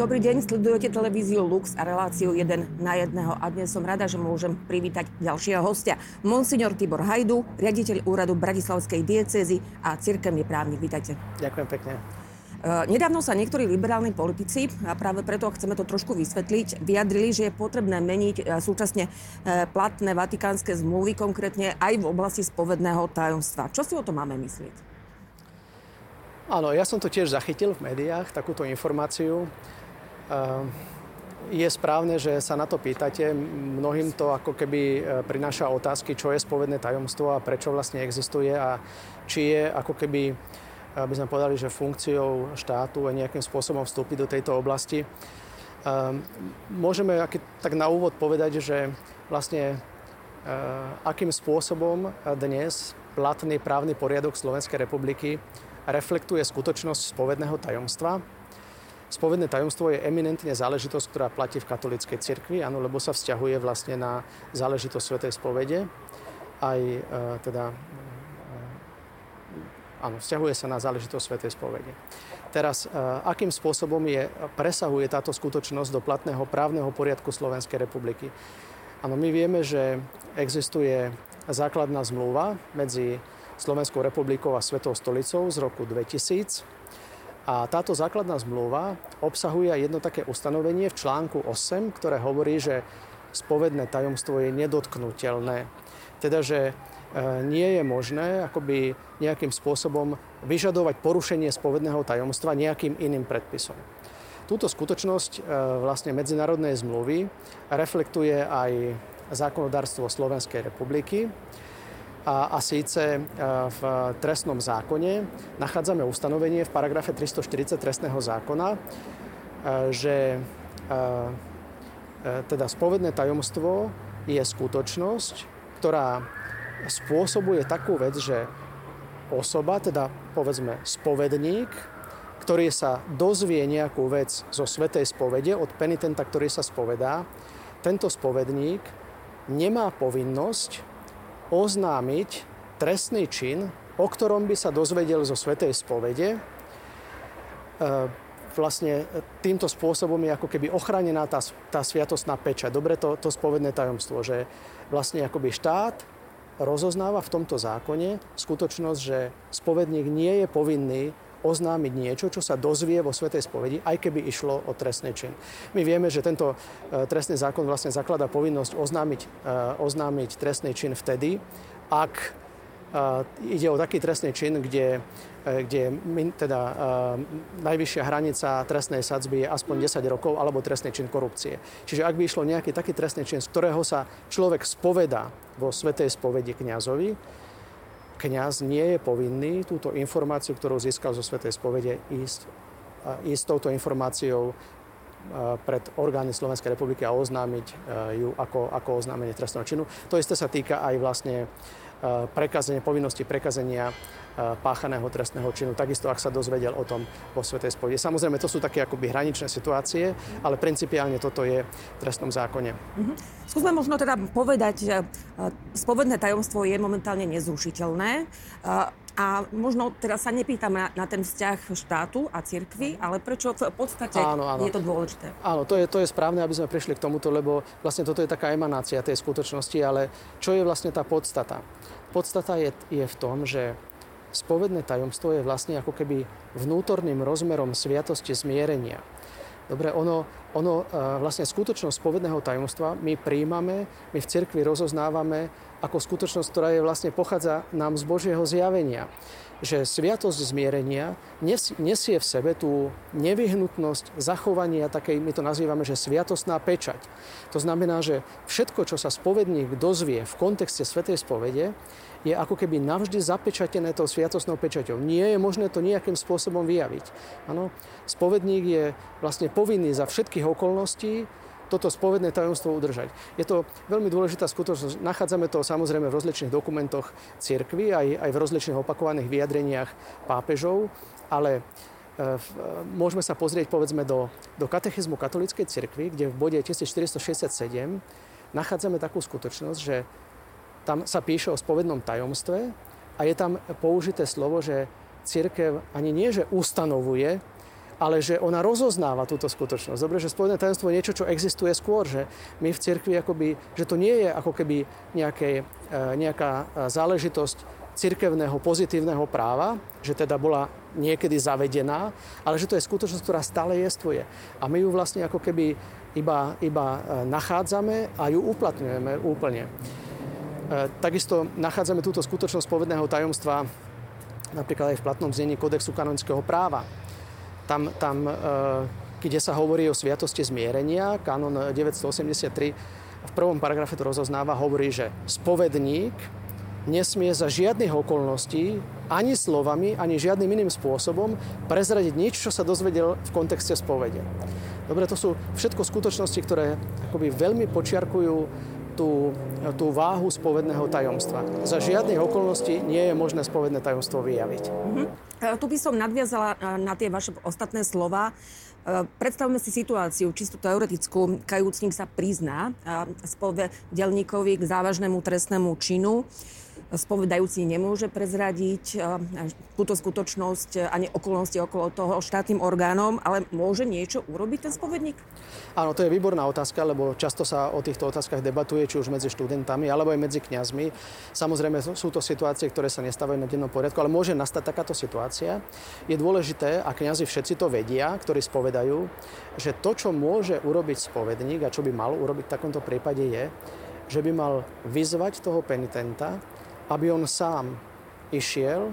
Dobrý deň, sledujete televíziu Lux a reláciu 1 na jedného a dnes som rada, že môžem privítať ďalšieho hostia. Monsignor Tibor Hajdu, riaditeľ úradu Bratislavskej diecézy a cirkevný právnik. Vítajte. Ďakujem pekne. E, nedávno sa niektorí liberálni politici, a práve preto chceme to trošku vysvetliť, vyjadrili, že je potrebné meniť e, súčasne e, platné vatikánske zmluvy, konkrétne aj v oblasti spovedného tajomstva. Čo si o to máme myslieť? Áno, ja som to tiež zachytil v médiách, takúto informáciu. Ehm, je správne, že sa na to pýtate. Mnohým to ako keby e, prináša otázky, čo je spovedné tajomstvo a prečo vlastne existuje a či je ako keby, aby sme povedali, že funkciou štátu a nejakým spôsobom vstúpiť do tejto oblasti. Ehm, môžeme tak na úvod povedať, že vlastne e, akým spôsobom dnes platný právny poriadok Slovenskej republiky reflektuje skutočnosť spovedného tajomstva. Spovedné tajomstvo je eminentne záležitosť, ktorá platí v katolíckej cirkvi, áno, lebo sa vzťahuje vlastne na záležitosť svetej spovede. Aj e, teda, e, áno, vzťahuje sa na záležitosť svetej spovede. Teraz, e, akým spôsobom je, presahuje táto skutočnosť do platného právneho poriadku Slovenskej republiky? Áno, my vieme, že existuje základná zmluva medzi Slovenskou republikou a Svetou stolicou z roku 2000. A táto základná zmluva obsahuje jedno také ustanovenie v článku 8, ktoré hovorí, že spovedné tajomstvo je nedotknutelné. Teda, že e, nie je možné akoby nejakým spôsobom vyžadovať porušenie spovedného tajomstva nejakým iným predpisom. Túto skutočnosť e, vlastne medzinárodnej zmluvy reflektuje aj zákonodárstvo Slovenskej republiky a, a síce e, v trestnom zákone nachádzame ustanovenie v paragrafe 340 trestného zákona, e, že e, teda spovedné tajomstvo je skutočnosť, ktorá spôsobuje takú vec, že osoba, teda povedzme spovedník, ktorý sa dozvie nejakú vec zo svetej spovede od penitenta, ktorý sa spovedá, tento spovedník nemá povinnosť oznámiť trestný čin, o ktorom by sa dozvedel zo Svetej spovede. E, vlastne týmto spôsobom je ako keby ochránená tá, tá sviatostná peča. Dobre to, to spovedné tajomstvo, že vlastne akoby štát rozoznáva v tomto zákone skutočnosť, že spovedník nie je povinný oznámiť niečo, čo sa dozvie vo Svetej spovedi, aj keby išlo o trestný čin. My vieme, že tento e, trestný zákon vlastne zaklada povinnosť oznámiť, e, oznámiť trestný čin vtedy, ak e, ide o taký trestný čin, kde, kde teda najvyššia hranica trestnej sadzby je aspoň 10 rokov alebo trestný čin korupcie. Čiže ak by išlo nejaký taký trestný čin, z ktorého sa človek spovedá vo Svetej spovedi kňazovi, kňaz nie je povinný túto informáciu, ktorú získal zo Svetej spovede, ísť, ísť touto informáciou pred orgány Slovenskej republiky a oznámiť ju ako, ako oznámenie trestného činu. To isté sa týka aj vlastne prekazenia, povinnosti prekazenia páchaného trestného činu. Takisto, ak sa dozvedel o tom vo Svetej spovedi. Samozrejme, to sú také akoby hraničné situácie, ale principiálne toto je v trestnom zákone. Mm-hmm. Skúsme možno teda povedať, že spovedné tajomstvo je momentálne nezrušiteľné. A možno teraz sa nepýtam na, na ten vzťah štátu a cirkvy, ale prečo v podstate áno, áno. je to dôležité? Áno, to je, to je správne, aby sme prišli k tomuto, lebo vlastne toto je taká emanácia tej skutočnosti, ale čo je vlastne tá podstata? Podstata je, je v tom, že spovedné tajomstvo je vlastne ako keby vnútorným rozmerom sviatosti zmierenia. Dobre, ono, ono e, vlastne skutočnosť spovedného tajomstva my príjmame, my v cirkvi rozoznávame ako skutočnosť, ktorá je vlastne pochádza nám z Božieho zjavenia že sviatosť zmierenia nesie v sebe tú nevyhnutnosť zachovania takej, my to nazývame, že sviatostná pečať. To znamená, že všetko, čo sa spovedník dozvie v kontexte Svetej spovede, je ako keby navždy zapečatené tou sviatostnou pečaťou. Nie je možné to nejakým spôsobom vyjaviť. Ano? Spovedník je vlastne povinný za všetkých okolností toto spovedné tajomstvo udržať. Je to veľmi dôležitá skutočnosť. Nachádzame to samozrejme v rozličných dokumentoch cirkvy, aj, aj v rozličných opakovaných vyjadreniach pápežov, ale e, môžeme sa pozrieť povedzme do, do katechizmu katolíckej cirkvi, kde v bode 1467 nachádzame takú skutočnosť, že tam sa píše o spovednom tajomstve a je tam použité slovo, že církev ani nie, že ustanovuje, ale že ona rozoznáva túto skutočnosť. Dobre, že spovedné tajomstvo je niečo, čo existuje skôr, že my v cirkvi akoby, že to nie je ako keby nejaké, e, nejaká záležitosť cirkevného pozitívneho práva, že teda bola niekedy zavedená, ale že to je skutočnosť, ktorá stále jestvuje. A my ju vlastne ako keby iba, iba e, nachádzame a ju uplatňujeme úplne. E, takisto nachádzame túto skutočnosť povedného tajomstva napríklad aj v platnom znení kodexu kanonického práva. Tam, tam e, kde sa hovorí o sviatosti zmierenia, kanon 983 v prvom paragrafe to rozoznáva, hovorí, že spovedník nesmie za žiadnych okolností ani slovami, ani žiadnym iným spôsobom prezradiť nič, čo sa dozvedel v kontexte spovede. Dobre, to sú všetko skutočnosti, ktoré akoby veľmi počiarkujú tú, tú váhu spovedného tajomstva. Za žiadnych okolností nie je možné spovedné tajomstvo vyjaviť. Mm-hmm. Tu by som nadviazala na tie vaše ostatné slova. E, predstavme si situáciu, čisto teoretickú. Kajúcnik sa prizná spovedelníkovi k závažnému trestnému činu spovedajúci nemôže prezradiť túto skutočnosť ani okolnosti okolo toho štátnym orgánom, ale môže niečo urobiť ten spovedník? Áno, to je výborná otázka, lebo často sa o týchto otázkach debatuje, či už medzi študentami, alebo aj medzi kňazmi. Samozrejme sú to situácie, ktoré sa nestávajú na dennom poriadku, ale môže nastať takáto situácia. Je dôležité, a kňazi všetci to vedia, ktorí spovedajú, že to, čo môže urobiť spovedník a čo by mal urobiť v takomto prípade je, že by mal vyzvať toho penitenta, aby on sám išiel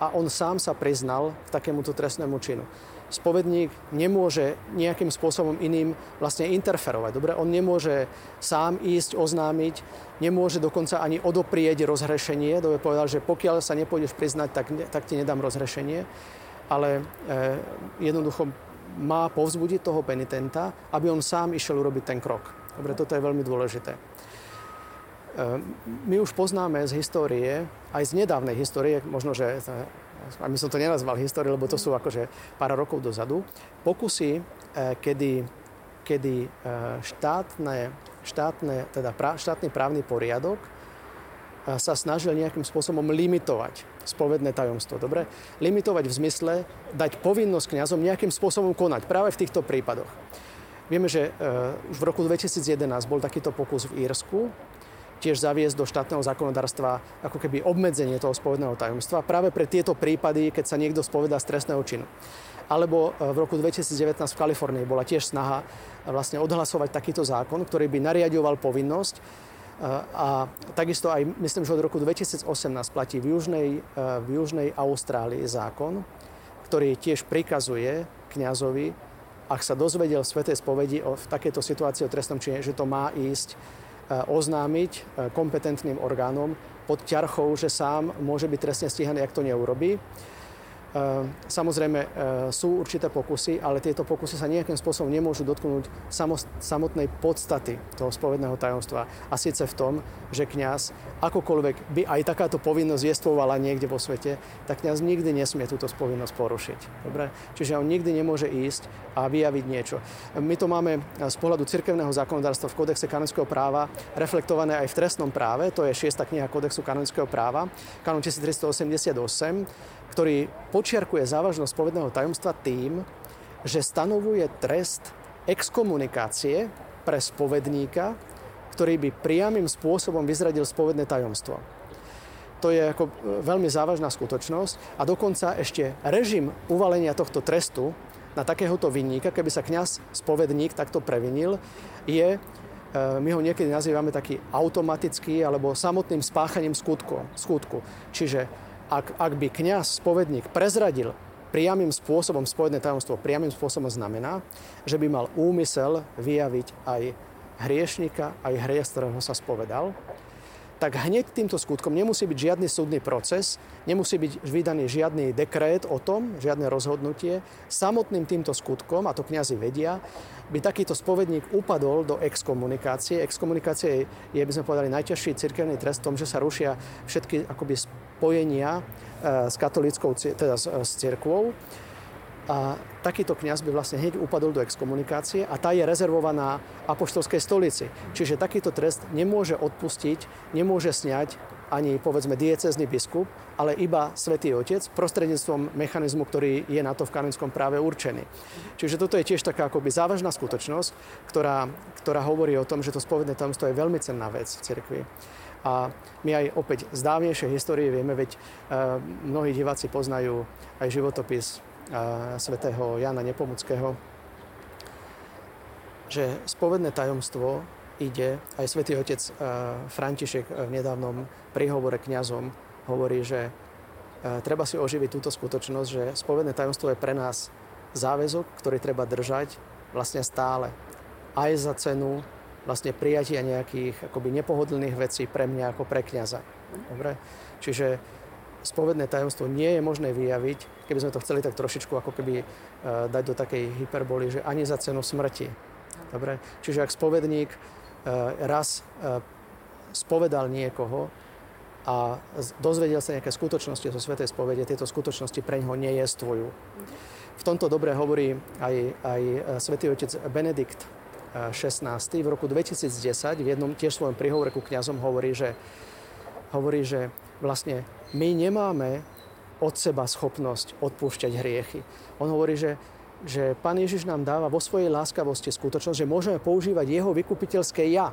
a on sám sa priznal k takémuto trestnému činu. Spovedník nemôže nejakým spôsobom iným vlastne interferovať. Dobre, on nemôže sám ísť oznámiť, nemôže dokonca ani odoprieť rozhrešenie. Dobre povedal, že pokiaľ sa nepôjdeš priznať, tak, tak ti nedám rozhrešenie. Ale e, jednoducho má povzbudiť toho penitenta, aby on sám išiel urobiť ten krok. Dobre, toto je veľmi dôležité. Ehm, my už poznáme z histórie, aj z nedávnej histórie, možno, že a my som to nenazval histórie, lebo to sú akože pár rokov dozadu, pokusy, e, kedy, kedy e, štátne, štátne, teda prá, štátny právny poriadok e, sa snažil nejakým spôsobom limitovať spovedné tajomstvo. Dobre? Limitovať v zmysle dať povinnosť kňazom nejakým spôsobom konať práve v týchto prípadoch. Vieme, že už v roku 2011 bol takýto pokus v Írsku, tiež zaviesť do štátneho zákonodárstva ako keby obmedzenie toho spovedného tajomstva práve pre tieto prípady, keď sa niekto spovedá z trestného činu. Alebo e, v roku 2019 v Kalifornii bola tiež snaha e, vlastne odhlasovať takýto zákon, ktorý by nariadoval povinnosť e, a takisto aj, myslím, že od roku 2018 platí v Južnej, v Južnej Austrálii zákon, ktorý tiež prikazuje kňazovi, ak sa dozvedel v Svetej spovedi o v takejto situácii o trestnom čine, že to má ísť oznámiť e, kompetentným orgánom pod ťarchou, že sám môže byť trestne stíhaný, ak to neurobí. Ehm, samozrejme ehm, sú určité pokusy, ale tieto pokusy sa nejakým spôsobom nemôžu dotknúť samotnej podstaty toho spovedného tajomstva. A síce v tom, že kňaz akokoľvek by aj takáto povinnosť jestvovala niekde vo svete, tak kňaz nikdy nesmie túto povinnosť porušiť. Dobre? Čiže on nikdy nemôže ísť a vyjaviť niečo. My to máme z pohľadu cirkevného zákonodárstva v kódexe kanonického práva reflektované aj v trestnom práve, to je 6. kniha kódexu kanonického práva, kanon 1388, ktorý počiarkuje závažnosť povedného tajomstva tým, že stanovuje trest exkomunikácie pre spovedníka, ktorý by priamým spôsobom vyzradil spovedné tajomstvo. To je ako e, veľmi závažná skutočnosť a dokonca ešte režim uvalenia tohto trestu na takéhoto vinníka, keby sa kňaz spovedník takto previnil, je, e, my ho niekedy nazývame taký automatický alebo samotným spáchaním skutku. skutku. Čiže ak, ak by kňaz, spovedník prezradil priamým spôsobom spovedné tajomstvo, priamým spôsobom znamená, že by mal úmysel vyjaviť aj hriešnika, aj hriech, ktorého sa spovedal tak hneď týmto skutkom nemusí byť žiadny súdny proces, nemusí byť vydaný žiadny dekrét o tom, žiadne rozhodnutie. Samotným týmto skutkom, a to kňazi vedia, by takýto spovedník upadol do exkomunikácie. Exkomunikácie je, by sme povedali, najťažší cirkevný trest v tom, že sa rušia všetky akoby spojenia e, s katolíckou, teda s, s cirkvou. A takýto kňaz by vlastne hneď upadol do exkomunikácie a tá je rezervovaná apoštolskej stolici. Čiže takýto trest nemôže odpustiť, nemôže sňať ani povedzme diecezný biskup, ale iba svätý Otec prostredníctvom mechanizmu, ktorý je na to v kanonickom práve určený. Čiže toto je tiež taká akoby závažná skutočnosť, ktorá, ktorá hovorí o tom, že to spovedné tajomstvo je veľmi cenná vec v cirkvi. A my aj opäť z dávnejšej histórie vieme, veď uh, mnohí diváci poznajú aj životopis svätého Jana Nepomuckého, že spovedné tajomstvo ide, aj svätý otec František v nedávnom príhovore kňazom hovorí, že treba si oživiť túto skutočnosť, že spovedné tajomstvo je pre nás záväzok, ktorý treba držať vlastne stále. Aj za cenu vlastne prijatia nejakých akoby nepohodlných vecí pre mňa ako pre kniaza. Dobre? Čiže spovedné tajomstvo nie je možné vyjaviť, keby sme to chceli tak trošičku ako keby uh, dať do takej hyperboly, že ani za cenu smrti. Dobre? Čiže ak spovedník uh, raz uh, spovedal niekoho a dozvedel sa nejaké skutočnosti zo Svetej spovede, tieto skutočnosti pre ňoho nejestvujú. V tomto dobre hovorí aj, aj svätý otec Benedikt 16. v roku 2010 v jednom tiež svojom príhovore ku kňazom hovorí, že, hovorí, že vlastne my nemáme od seba schopnosť odpúšťať hriechy. On hovorí, že, že Pán Ježiš nám dáva vo svojej láskavosti skutočnosť, že môžeme používať jeho vykupiteľské ja.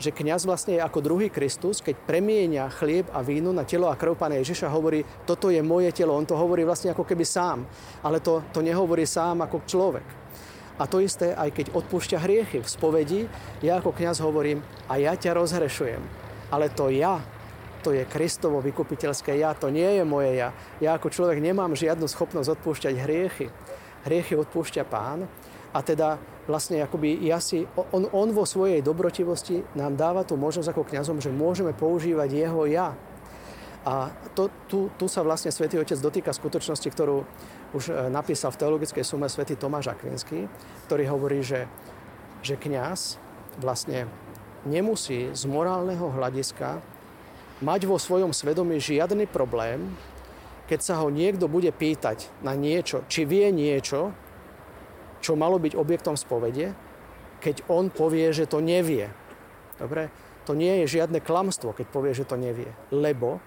Že kňaz vlastne je ako druhý Kristus, keď premienia chlieb a víno na telo a krv Pána Ježiša, hovorí, toto je moje telo. On to hovorí vlastne ako keby sám, ale to, to nehovorí sám ako človek. A to isté, aj keď odpúšťa hriechy v spovedi, ja ako kňaz hovorím, a ja ťa rozhrešujem. Ale to ja, to je Kristovo vykupiteľské ja, to nie je moje ja. Ja ako človek nemám žiadnu schopnosť odpúšťať hriechy. Hriechy odpúšťa pán a teda vlastne akoby ja si, on, on vo svojej dobrotivosti nám dáva tú možnosť ako kňazom, že môžeme používať jeho ja. A to, tu, tu sa vlastne Svetý Otec dotýka skutočnosti, ktorú už e, napísal v teologickej sume svätý Tomáš Akvinský, ktorý hovorí, že, že kňaz vlastne nemusí z morálneho hľadiska mať vo svojom svedomí žiadny problém, keď sa ho niekto bude pýtať na niečo, či vie niečo, čo malo byť objektom spovede, keď on povie, že to nevie. Dobre? To nie je žiadne klamstvo, keď povie, že to nevie. Lebo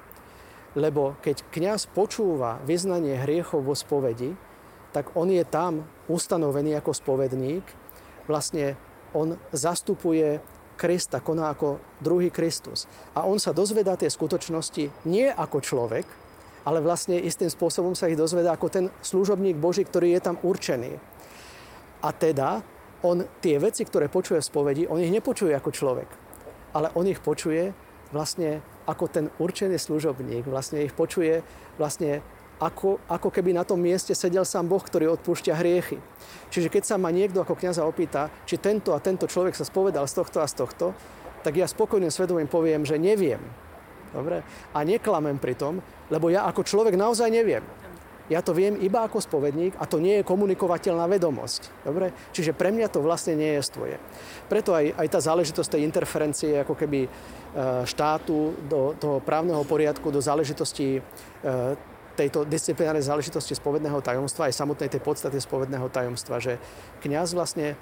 lebo keď kňaz počúva vyznanie hriechov vo spovedi, tak on je tam ustanovený ako spovedník. Vlastne on zastupuje Krista, koná ako druhý Kristus. A on sa dozvedá tie skutočnosti nie ako človek, ale vlastne istým spôsobom sa ich dozvedá ako ten služobník Boží, ktorý je tam určený. A teda on tie veci, ktoré počuje v spovedi, on ich nepočuje ako človek, ale on ich počuje vlastne ako ten určený služobník vlastne ich počuje vlastne ako, ako keby na tom mieste sedel sám Boh, ktorý odpúšťa hriechy. Čiže keď sa ma niekto ako kniaza opýta, či tento a tento človek sa spovedal z tohto a z tohto, tak ja spokojným svedomím poviem, že neviem. Dobre? A neklamem pri tom, lebo ja ako človek naozaj neviem. Ja to viem iba ako spovedník a to nie je komunikovateľná vedomosť. Dobre? Čiže pre mňa to vlastne nie je stvoje. Preto aj, aj tá záležitosť tej interferencie ako keby e, štátu do toho právneho poriadku, do záležitosti e, tejto disciplinárnej záležitosti spovedného tajomstva, aj samotnej tej podstate spovedného tajomstva, že kňaz vlastne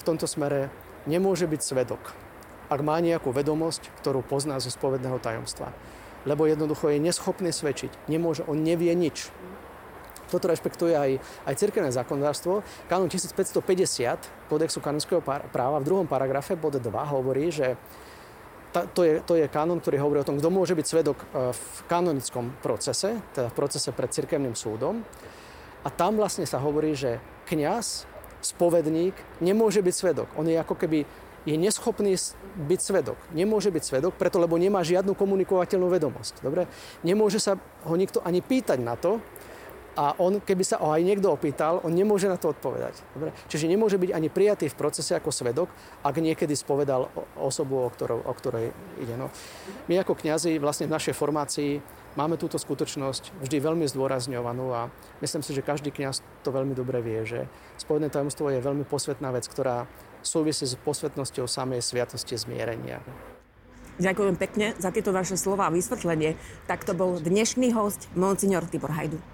v tomto smere nemôže byť svedok, ak má nejakú vedomosť, ktorú pozná zo spovedného tajomstva. Lebo jednoducho je neschopný svedčiť. Nemôže, on nevie nič. Toto rešpektuje aj, aj cirkevné zákonodárstvo. Kanón 1550 Kodexu kanonského práva v druhom paragrafe bod 2 hovorí, že ta, to, je, to je kanon, ktorý hovorí o tom, kto môže byť svedok e, v kanonickom procese, teda v procese pred cirkevným súdom. A tam vlastne sa hovorí, že kňaz, spovedník nemôže byť svedok. On je ako keby je neschopný byť svedok. Nemôže byť svedok, preto lebo nemá žiadnu komunikovateľnú vedomosť. Dobre? Nemôže sa ho nikto ani pýtať na to, a on, keby sa ho aj niekto opýtal, on nemôže na to odpovedať. Dobre? Čiže nemôže byť ani prijatý v procese ako svedok, ak niekedy spovedal osobu, o, ktorou, o ktorej ide. No. My ako kňazi vlastne v našej formácii máme túto skutočnosť vždy veľmi zdôrazňovanú a myslím si, že každý kňaz to veľmi dobre vie, že spovedné tajomstvo je veľmi posvetná vec, ktorá súvisí s posvetnosťou samej sviatosti zmierenia. Ďakujem pekne za tieto vaše slova a vysvetlenie. Tak to bol dnešný host, monsignor Tibor Hajdu.